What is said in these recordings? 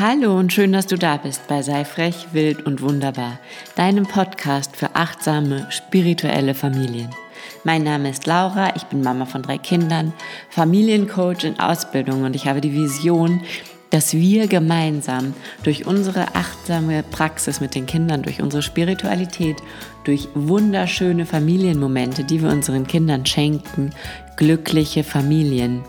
Hallo und schön, dass du da bist bei Sei frech, wild und wunderbar, deinem Podcast für achtsame, spirituelle Familien. Mein Name ist Laura, ich bin Mama von drei Kindern, Familiencoach in Ausbildung und ich habe die Vision, dass wir gemeinsam durch unsere achtsame Praxis mit den Kindern, durch unsere Spiritualität, durch wunderschöne Familienmomente, die wir unseren Kindern schenken, glückliche Familien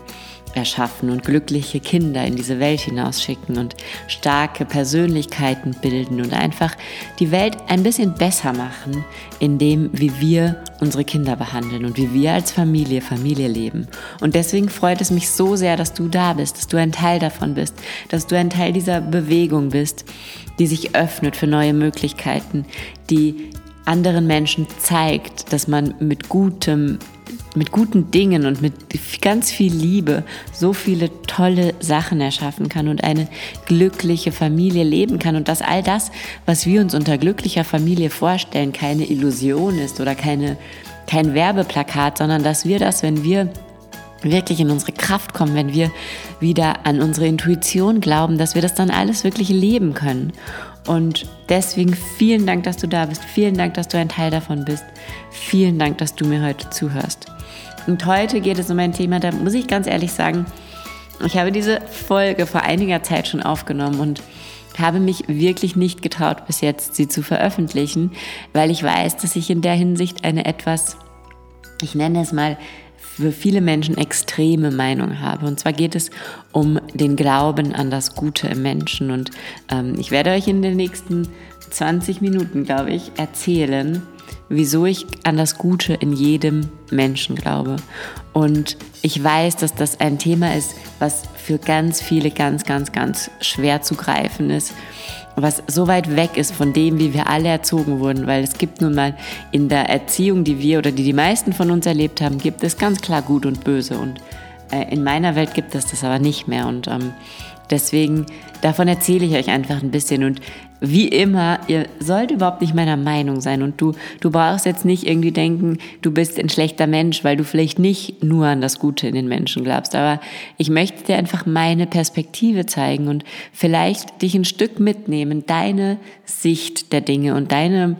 erschaffen und glückliche Kinder in diese Welt hinausschicken und starke Persönlichkeiten bilden und einfach die Welt ein bisschen besser machen, indem wie wir unsere Kinder behandeln und wie wir als Familie Familie leben. Und deswegen freut es mich so sehr, dass du da bist, dass du ein Teil davon bist, dass du ein Teil dieser Bewegung bist, die sich öffnet für neue Möglichkeiten, die anderen Menschen zeigt, dass man mit gutem mit guten Dingen und mit ganz viel Liebe so viele tolle Sachen erschaffen kann und eine glückliche Familie leben kann und dass all das, was wir uns unter glücklicher Familie vorstellen, keine Illusion ist oder keine, kein Werbeplakat, sondern dass wir das, wenn wir wirklich in unsere Kraft kommen, wenn wir wieder an unsere Intuition glauben, dass wir das dann alles wirklich leben können. Und deswegen vielen Dank, dass du da bist. Vielen Dank, dass du ein Teil davon bist. Vielen Dank, dass du mir heute zuhörst. Und heute geht es um ein Thema, da muss ich ganz ehrlich sagen, ich habe diese Folge vor einiger Zeit schon aufgenommen und habe mich wirklich nicht getraut, bis jetzt sie zu veröffentlichen, weil ich weiß, dass ich in der Hinsicht eine etwas, ich nenne es mal, für viele Menschen extreme Meinung habe. Und zwar geht es um den Glauben an das Gute im Menschen. Und ähm, ich werde euch in den nächsten 20 Minuten, glaube ich, erzählen, wieso ich an das Gute in jedem Menschen glaube. Und ich weiß, dass das ein Thema ist, was für ganz viele ganz, ganz, ganz schwer zu greifen ist was so weit weg ist von dem, wie wir alle erzogen wurden, weil es gibt nun mal in der Erziehung, die wir oder die die meisten von uns erlebt haben, gibt es ganz klar Gut und Böse. Und äh, in meiner Welt gibt es das aber nicht mehr. Und ähm, deswegen davon erzähle ich euch einfach ein bisschen und wie immer, ihr sollt überhaupt nicht meiner Meinung sein und du, du brauchst jetzt nicht irgendwie denken, du bist ein schlechter Mensch, weil du vielleicht nicht nur an das Gute in den Menschen glaubst. Aber ich möchte dir einfach meine Perspektive zeigen und vielleicht dich ein Stück mitnehmen, deine Sicht der Dinge und deine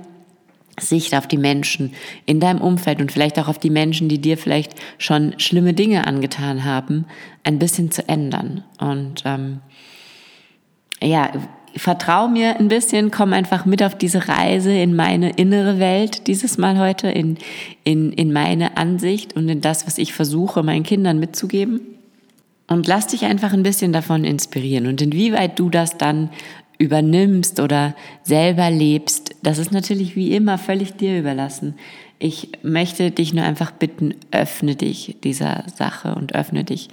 Sicht auf die Menschen in deinem Umfeld und vielleicht auch auf die Menschen, die dir vielleicht schon schlimme Dinge angetan haben, ein bisschen zu ändern. Und ähm, ja, vertrau mir ein bisschen, komm einfach mit auf diese Reise in meine innere Welt dieses Mal heute, in, in, in meine Ansicht und in das, was ich versuche, meinen Kindern mitzugeben. Und lass dich einfach ein bisschen davon inspirieren. Und inwieweit du das dann übernimmst oder selber lebst, das ist natürlich wie immer völlig dir überlassen. Ich möchte dich nur einfach bitten, öffne dich dieser Sache und öffne dich,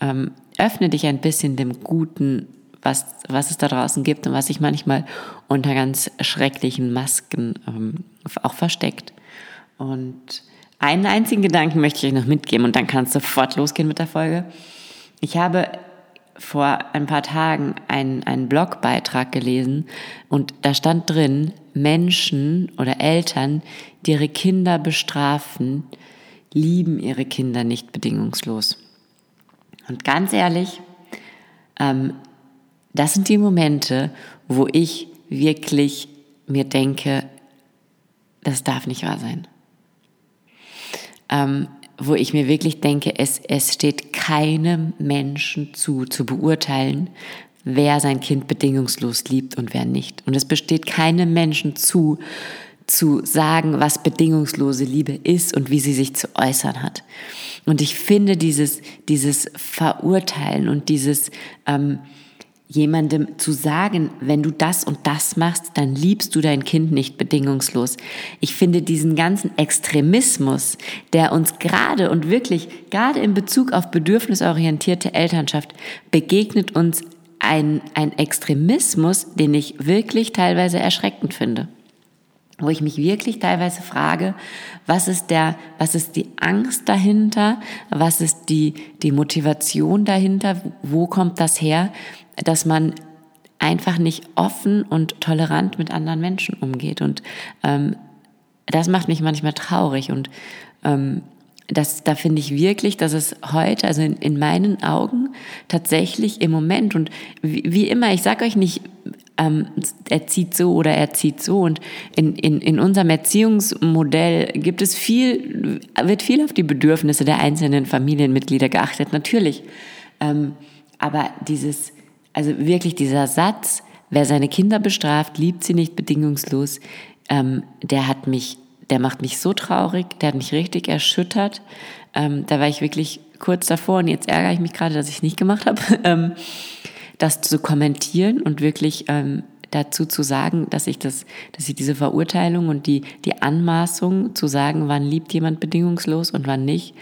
ähm, öffne dich ein bisschen dem Guten was, was es da draußen gibt und was sich manchmal unter ganz schrecklichen Masken ähm, auch versteckt. Und einen einzigen Gedanken möchte ich euch noch mitgeben und dann kann es sofort losgehen mit der Folge. Ich habe vor ein paar Tagen einen, einen Blogbeitrag gelesen und da stand drin, Menschen oder Eltern, die ihre Kinder bestrafen, lieben ihre Kinder nicht bedingungslos. Und ganz ehrlich, ähm, das sind die Momente, wo ich wirklich mir denke, das darf nicht wahr sein. Ähm, wo ich mir wirklich denke, es, es steht keinem Menschen zu, zu beurteilen, wer sein Kind bedingungslos liebt und wer nicht. Und es besteht keinem Menschen zu, zu sagen, was bedingungslose Liebe ist und wie sie sich zu äußern hat. Und ich finde dieses, dieses Verurteilen und dieses, ähm, jemandem zu sagen, wenn du das und das machst, dann liebst du dein Kind nicht bedingungslos. Ich finde diesen ganzen Extremismus, der uns gerade und wirklich gerade in Bezug auf bedürfnisorientierte Elternschaft begegnet uns ein, ein Extremismus, den ich wirklich teilweise erschreckend finde wo ich mich wirklich teilweise frage, was ist der, was ist die Angst dahinter? Was ist die, die Motivation dahinter? Wo kommt das her? dass man einfach nicht offen und tolerant mit anderen Menschen umgeht. Und ähm, das macht mich manchmal traurig. Und ähm, das, da finde ich wirklich, dass es heute, also in, in meinen Augen, tatsächlich im Moment und wie, wie immer, ich sage euch nicht, ähm, er zieht so oder er zieht so. Und in, in, in unserem Erziehungsmodell gibt es viel, wird viel auf die Bedürfnisse der einzelnen Familienmitglieder geachtet, natürlich. Ähm, aber dieses, also wirklich dieser Satz, wer seine Kinder bestraft, liebt sie nicht bedingungslos, ähm, der hat mich, der macht mich so traurig, der hat mich richtig erschüttert. Ähm, da war ich wirklich kurz davor und jetzt ärgere ich mich gerade, dass ich es nicht gemacht habe. Ähm, das zu kommentieren und wirklich ähm, dazu zu sagen, dass ich das, dass ich diese Verurteilung und die, die Anmaßung zu sagen, wann liebt jemand bedingungslos und wann nicht,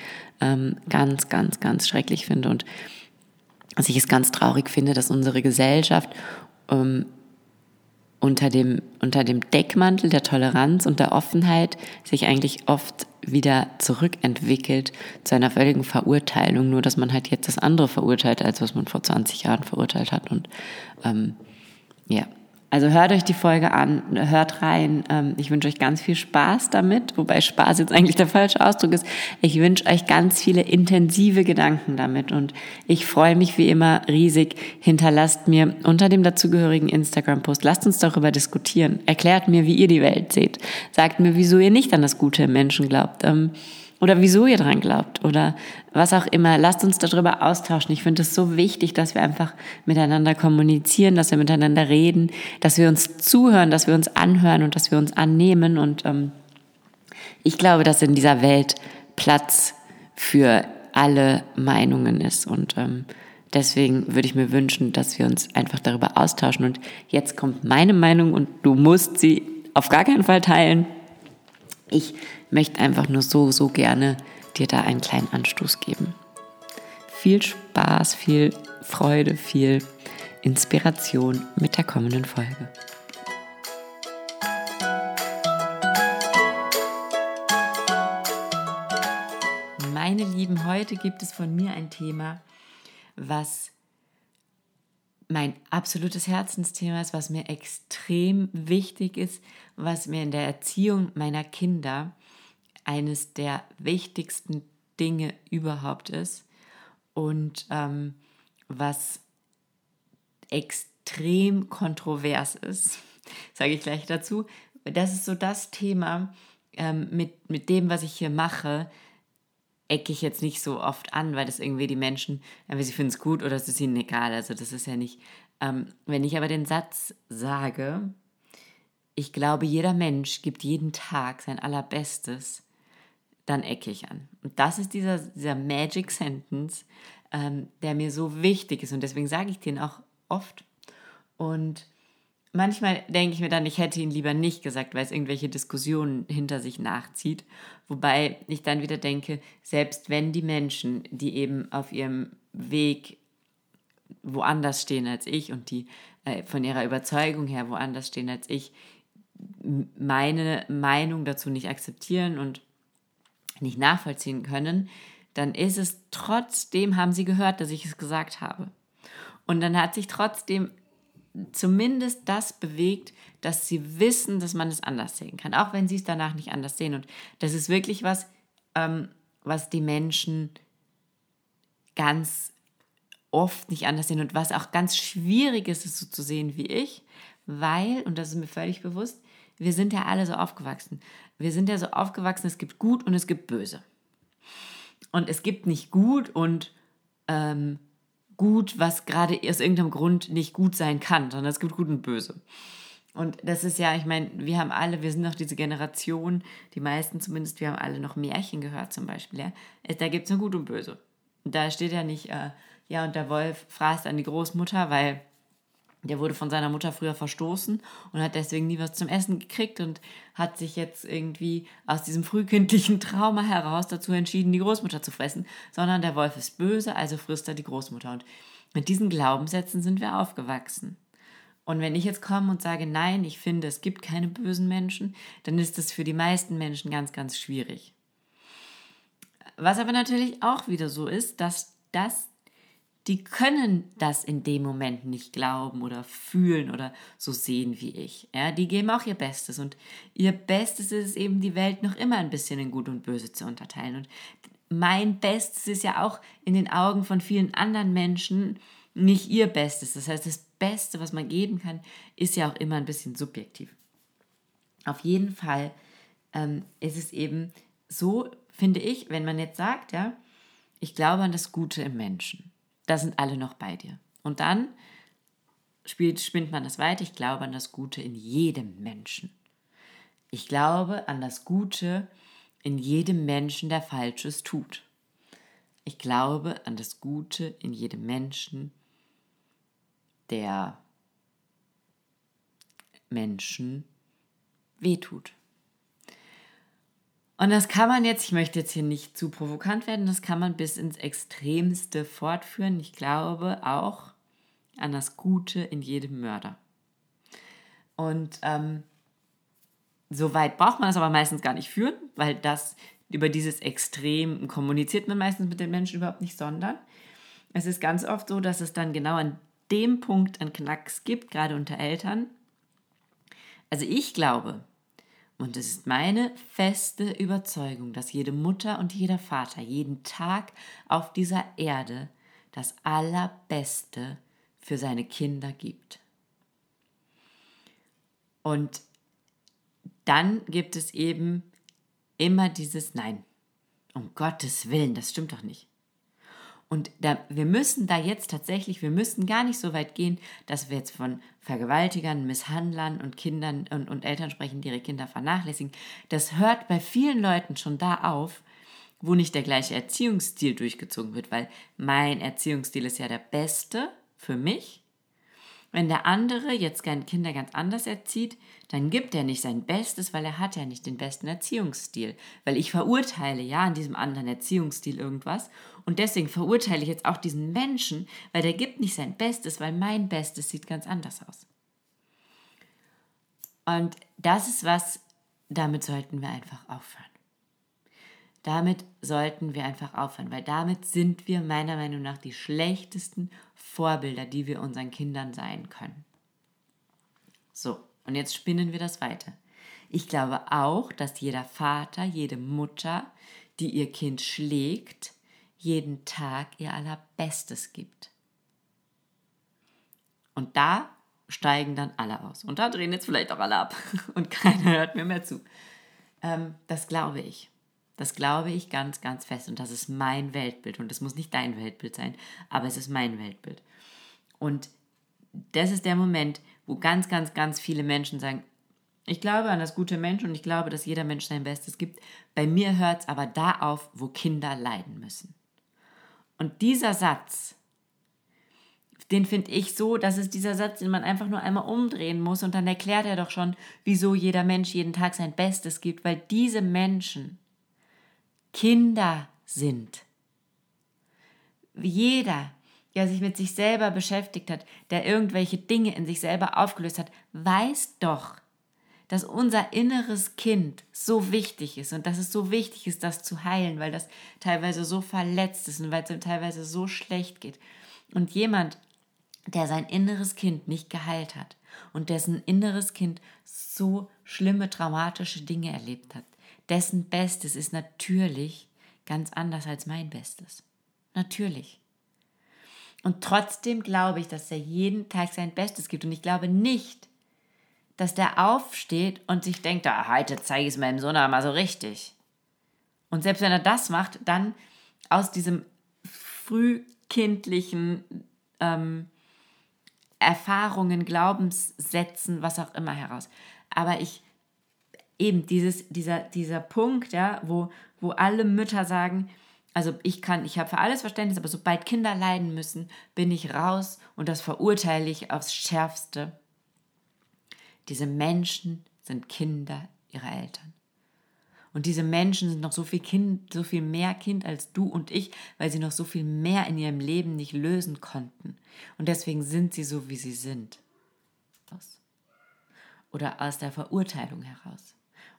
ähm, ganz, ganz, ganz schrecklich finde. Und dass ich es ganz traurig finde, dass unsere Gesellschaft ähm, unter dem, unter dem Deckmantel der Toleranz und der Offenheit sich eigentlich oft wieder zurückentwickelt zu einer völligen Verurteilung, nur dass man halt jetzt das andere verurteilt, als was man vor 20 Jahren verurteilt hat. Und ähm, ja, also hört euch die Folge an, hört rein. Ähm, ich wünsche euch ganz viel Spaß damit, wobei Spaß jetzt eigentlich der falsche Ausdruck ist. Ich wünsche euch ganz viele intensive Gedanken damit und ich freue mich wie immer riesig. Hinterlasst mir unter dem dazugehörigen Instagram-Post, lasst uns darüber diskutieren. Erklärt mir, wie ihr die Welt seht. Sagt mir, wieso ihr nicht an das Gute im Menschen glaubt. Oder wieso ihr dran glaubt oder was auch immer. Lasst uns darüber austauschen. Ich finde es so wichtig, dass wir einfach miteinander kommunizieren, dass wir miteinander reden, dass wir uns zuhören, dass wir uns anhören und dass wir uns annehmen. Und ähm, ich glaube, dass in dieser Welt Platz für alle Meinungen ist. Und ähm, deswegen würde ich mir wünschen, dass wir uns einfach darüber austauschen. Und jetzt kommt meine Meinung und du musst sie auf gar keinen Fall teilen. Ich möchte einfach nur so, so gerne dir da einen kleinen Anstoß geben. Viel Spaß, viel Freude, viel Inspiration mit der kommenden Folge. Meine Lieben, heute gibt es von mir ein Thema, was mein absolutes Herzensthema ist, was mir extrem wichtig ist, was mir in der Erziehung meiner Kinder eines der wichtigsten Dinge überhaupt ist und ähm, was extrem kontrovers ist, sage ich gleich dazu. Das ist so das Thema, ähm, mit, mit dem, was ich hier mache, ecke ich jetzt nicht so oft an, weil das irgendwie die Menschen, entweder sie finden es gut oder es ist ihnen egal. Also das ist ja nicht. Ähm, wenn ich aber den Satz sage, ich glaube, jeder Mensch gibt jeden Tag sein Allerbestes, dann ecke ich an. Und das ist dieser, dieser Magic Sentence, ähm, der mir so wichtig ist. Und deswegen sage ich den auch oft. Und manchmal denke ich mir dann, ich hätte ihn lieber nicht gesagt, weil es irgendwelche Diskussionen hinter sich nachzieht. Wobei ich dann wieder denke, selbst wenn die Menschen, die eben auf ihrem Weg woanders stehen als ich und die äh, von ihrer Überzeugung her woanders stehen als ich, meine Meinung dazu nicht akzeptieren und nicht nachvollziehen können, dann ist es trotzdem, haben sie gehört, dass ich es gesagt habe. Und dann hat sich trotzdem zumindest das bewegt, dass sie wissen, dass man es anders sehen kann, auch wenn sie es danach nicht anders sehen. Und das ist wirklich was, ähm, was die Menschen ganz oft nicht anders sehen und was auch ganz schwierig ist, es so zu sehen wie ich, weil, und das ist mir völlig bewusst, wir sind ja alle so aufgewachsen. Wir sind ja so aufgewachsen, es gibt gut und es gibt böse. Und es gibt nicht gut und ähm, gut, was gerade aus irgendeinem Grund nicht gut sein kann, sondern es gibt gut und böse. Und das ist ja, ich meine, wir haben alle, wir sind noch diese Generation, die meisten zumindest, wir haben alle noch Märchen gehört zum Beispiel. Ja? Da gibt es nur gut und böse. Da steht ja nicht, äh, ja, und der Wolf fraßt an die Großmutter, weil der wurde von seiner Mutter früher verstoßen und hat deswegen nie was zum Essen gekriegt und hat sich jetzt irgendwie aus diesem frühkindlichen Trauma heraus dazu entschieden, die Großmutter zu fressen, sondern der Wolf ist böse, also frisst er die Großmutter. Und mit diesen Glaubenssätzen sind wir aufgewachsen. Und wenn ich jetzt komme und sage, nein, ich finde, es gibt keine bösen Menschen, dann ist das für die meisten Menschen ganz, ganz schwierig. Was aber natürlich auch wieder so ist, dass das die können das in dem Moment nicht glauben oder fühlen oder so sehen wie ich. Ja, die geben auch ihr Bestes und ihr Bestes ist eben, die Welt noch immer ein bisschen in Gut und Böse zu unterteilen. Und mein Bestes ist ja auch in den Augen von vielen anderen Menschen nicht ihr Bestes. Das heißt, das Beste, was man geben kann, ist ja auch immer ein bisschen subjektiv. Auf jeden Fall ähm, ist es eben so, finde ich, wenn man jetzt sagt, ja, ich glaube an das Gute im Menschen, da sind alle noch bei dir. Und dann spinnt man das weiter, ich glaube an das Gute in jedem Menschen. Ich glaube an das Gute in jedem Menschen, der Falsches tut. Ich glaube an das Gute in jedem Menschen, der Menschen wehtut. Und das kann man jetzt, ich möchte jetzt hier nicht zu provokant werden, das kann man bis ins Extremste fortführen. Ich glaube auch an das Gute in jedem Mörder. Und ähm, so weit braucht man es aber meistens gar nicht führen, weil das über dieses Extrem kommuniziert man meistens mit den Menschen überhaupt nicht, sondern es ist ganz oft so, dass es dann genau an dem Punkt einen Knacks gibt, gerade unter Eltern. Also ich glaube, und es ist meine feste Überzeugung, dass jede Mutter und jeder Vater jeden Tag auf dieser Erde das Allerbeste für seine Kinder gibt. Und dann gibt es eben immer dieses Nein. Um Gottes Willen, das stimmt doch nicht. Und da, wir müssen da jetzt tatsächlich, wir müssen gar nicht so weit gehen, dass wir jetzt von Vergewaltigern, Misshandlern und Kindern und, und Eltern sprechen, die ihre Kinder vernachlässigen. Das hört bei vielen Leuten schon da auf, wo nicht der gleiche Erziehungsstil durchgezogen wird, weil mein Erziehungsstil ist ja der beste für mich wenn der andere jetzt Kinder ganz anders erzieht, dann gibt er nicht sein Bestes, weil er hat ja nicht den besten Erziehungsstil. Weil ich verurteile ja an diesem anderen Erziehungsstil irgendwas und deswegen verurteile ich jetzt auch diesen Menschen, weil der gibt nicht sein Bestes, weil mein Bestes sieht ganz anders aus. Und das ist was, damit sollten wir einfach aufhören. Damit sollten wir einfach aufhören, weil damit sind wir meiner Meinung nach die schlechtesten Vorbilder, die wir unseren Kindern sein können. So, und jetzt spinnen wir das weiter. Ich glaube auch, dass jeder Vater, jede Mutter, die ihr Kind schlägt, jeden Tag ihr allerbestes gibt. Und da steigen dann alle aus. Und da drehen jetzt vielleicht auch alle ab. Und keiner hört mir mehr zu. Ähm, das glaube ich. Das glaube ich ganz, ganz fest und das ist mein Weltbild und das muss nicht dein Weltbild sein, aber es ist mein Weltbild. Und das ist der Moment, wo ganz, ganz, ganz viele Menschen sagen, ich glaube an das gute Mensch und ich glaube, dass jeder Mensch sein Bestes gibt. Bei mir hört es aber da auf, wo Kinder leiden müssen. Und dieser Satz, den finde ich so, dass es dieser Satz, den man einfach nur einmal umdrehen muss und dann erklärt er doch schon, wieso jeder Mensch jeden Tag sein Bestes gibt, weil diese Menschen Kinder sind. Jeder, der sich mit sich selber beschäftigt hat, der irgendwelche Dinge in sich selber aufgelöst hat, weiß doch, dass unser inneres Kind so wichtig ist und dass es so wichtig ist, das zu heilen, weil das teilweise so verletzt ist und weil es teilweise so schlecht geht. Und jemand, der sein inneres Kind nicht geheilt hat und dessen inneres Kind so schlimme, traumatische Dinge erlebt hat, dessen Bestes ist natürlich ganz anders als mein Bestes. Natürlich. Und trotzdem glaube ich, dass er jeden Tag sein Bestes gibt. Und ich glaube nicht, dass der aufsteht und sich denkt, ah, heute zeige ich es meinem Sohn aber mal so richtig. Und selbst wenn er das macht, dann aus diesem frühkindlichen ähm, Erfahrungen, Glaubenssätzen, was auch immer heraus. Aber ich eben dieses, dieser, dieser Punkt, ja, wo, wo alle Mütter sagen, also ich kann, ich habe für alles Verständnis, aber sobald Kinder leiden müssen, bin ich raus und das verurteile ich aufs Schärfste. Diese Menschen sind Kinder ihrer Eltern. Und diese Menschen sind noch so viel Kind, so viel mehr Kind als du und ich, weil sie noch so viel mehr in ihrem Leben nicht lösen konnten. Und deswegen sind sie so, wie sie sind. Oder aus der Verurteilung heraus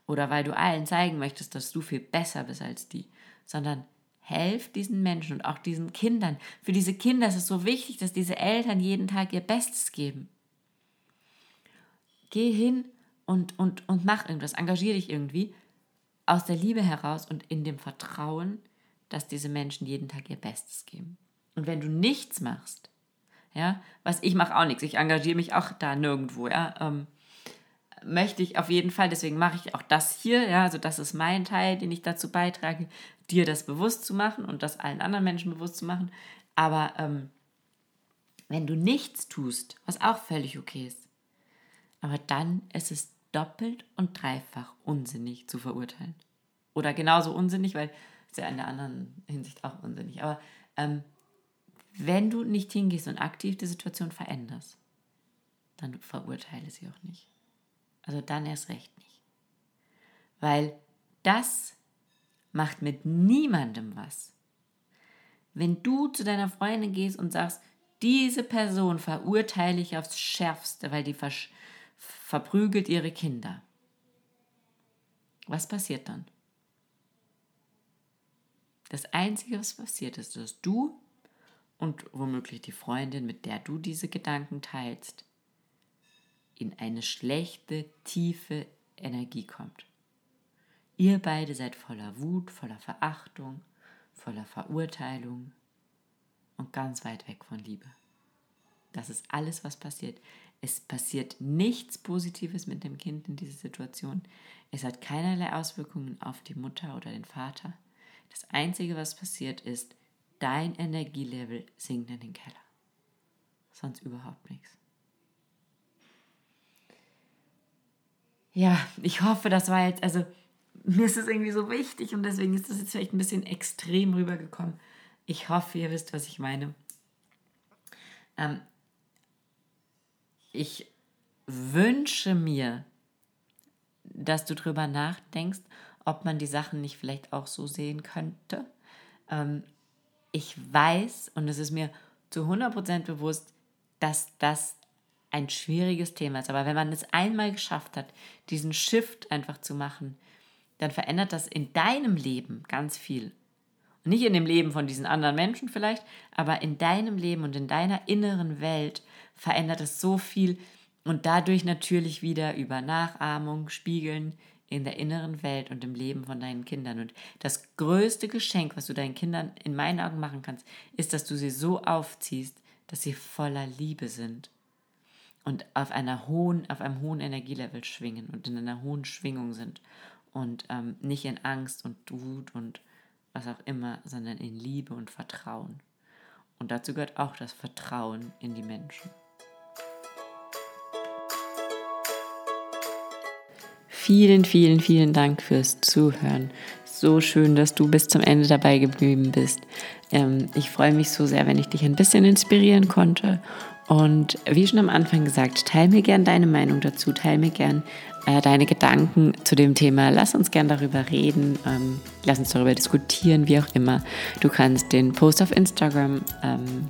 oder weil du allen zeigen möchtest, dass du viel besser bist als die, sondern helf diesen Menschen und auch diesen Kindern. Für diese Kinder ist es so wichtig, dass diese Eltern jeden Tag ihr Bestes geben. Geh hin und, und, und mach irgendwas, engagier dich irgendwie aus der Liebe heraus und in dem Vertrauen, dass diese Menschen jeden Tag ihr Bestes geben. Und wenn du nichts machst, ja, was ich mache auch nichts, ich engagiere mich auch da nirgendwo, ja, ähm, möchte ich auf jeden Fall, deswegen mache ich auch das hier, ja, also das ist mein Teil, den ich dazu beitrage, dir das bewusst zu machen und das allen anderen Menschen bewusst zu machen. Aber ähm, wenn du nichts tust, was auch völlig okay ist, aber dann ist es doppelt und dreifach unsinnig zu verurteilen. Oder genauso unsinnig, weil es ja in der anderen Hinsicht auch unsinnig. Aber ähm, wenn du nicht hingehst und aktiv die Situation veränderst, dann verurteile sie auch nicht. Also dann erst recht nicht. Weil das macht mit niemandem was. Wenn du zu deiner Freundin gehst und sagst, diese Person verurteile ich aufs Schärfste, weil die verprügelt ihre Kinder. Was passiert dann? Das Einzige, was passiert ist, dass du und womöglich die Freundin, mit der du diese Gedanken teilst, in eine schlechte, tiefe Energie kommt. Ihr beide seid voller Wut, voller Verachtung, voller Verurteilung und ganz weit weg von Liebe. Das ist alles, was passiert. Es passiert nichts Positives mit dem Kind in dieser Situation. Es hat keinerlei Auswirkungen auf die Mutter oder den Vater. Das Einzige, was passiert, ist, dein Energielevel sinkt in den Keller. Sonst überhaupt nichts. Ja, ich hoffe, das war jetzt, also mir ist es irgendwie so wichtig und deswegen ist das jetzt vielleicht ein bisschen extrem rübergekommen. Ich hoffe, ihr wisst, was ich meine. Ähm, ich wünsche mir, dass du drüber nachdenkst, ob man die Sachen nicht vielleicht auch so sehen könnte. Ähm, ich weiß und es ist mir zu 100% bewusst, dass das ein schwieriges Thema ist. Aber wenn man es einmal geschafft hat, diesen Shift einfach zu machen, dann verändert das in deinem Leben ganz viel. Und nicht in dem Leben von diesen anderen Menschen vielleicht, aber in deinem Leben und in deiner inneren Welt verändert es so viel und dadurch natürlich wieder über Nachahmung, Spiegeln in der inneren Welt und im Leben von deinen Kindern. Und das größte Geschenk, was du deinen Kindern in meinen Augen machen kannst, ist, dass du sie so aufziehst, dass sie voller Liebe sind und auf einer hohen, auf einem hohen Energielevel schwingen und in einer hohen Schwingung sind und ähm, nicht in Angst und Wut und was auch immer, sondern in Liebe und Vertrauen. Und dazu gehört auch das Vertrauen in die Menschen. Vielen, vielen, vielen Dank fürs Zuhören. So schön, dass du bis zum Ende dabei geblieben bist. Ähm, ich freue mich so sehr, wenn ich dich ein bisschen inspirieren konnte und wie schon am Anfang gesagt, teile mir gern deine Meinung dazu, teile mir gern äh, deine Gedanken zu dem Thema. Lass uns gern darüber reden, ähm, lass uns darüber diskutieren, wie auch immer. Du kannst den Post auf Instagram ähm,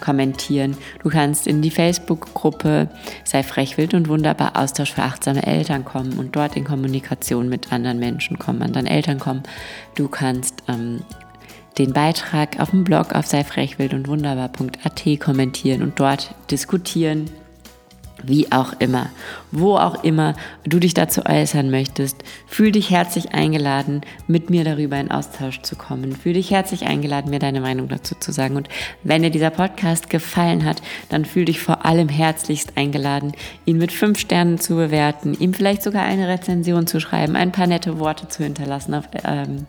kommentieren. Du kannst in die Facebook-Gruppe Sei frech, wild und wunderbar Austausch für achtsame Eltern kommen und dort in Kommunikation mit anderen Menschen kommen, anderen Eltern kommen. Du kannst ähm, den Beitrag auf dem Blog auf seifrechwild und wunderbar.at kommentieren und dort diskutieren, wie auch immer, wo auch immer du dich dazu äußern möchtest. Fühl dich herzlich eingeladen, mit mir darüber in Austausch zu kommen. Fühl dich herzlich eingeladen, mir deine Meinung dazu zu sagen. Und wenn dir dieser Podcast gefallen hat, dann fühl dich vor allem herzlichst eingeladen, ihn mit fünf Sternen zu bewerten, ihm vielleicht sogar eine Rezension zu schreiben, ein paar nette Worte zu hinterlassen auf ähm,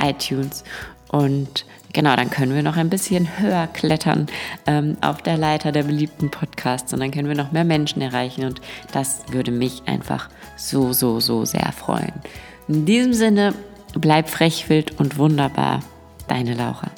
iTunes. Und genau, dann können wir noch ein bisschen höher klettern ähm, auf der Leiter der beliebten Podcasts und dann können wir noch mehr Menschen erreichen und das würde mich einfach so, so, so sehr freuen. In diesem Sinne, bleib frech, wild und wunderbar. Deine Laura.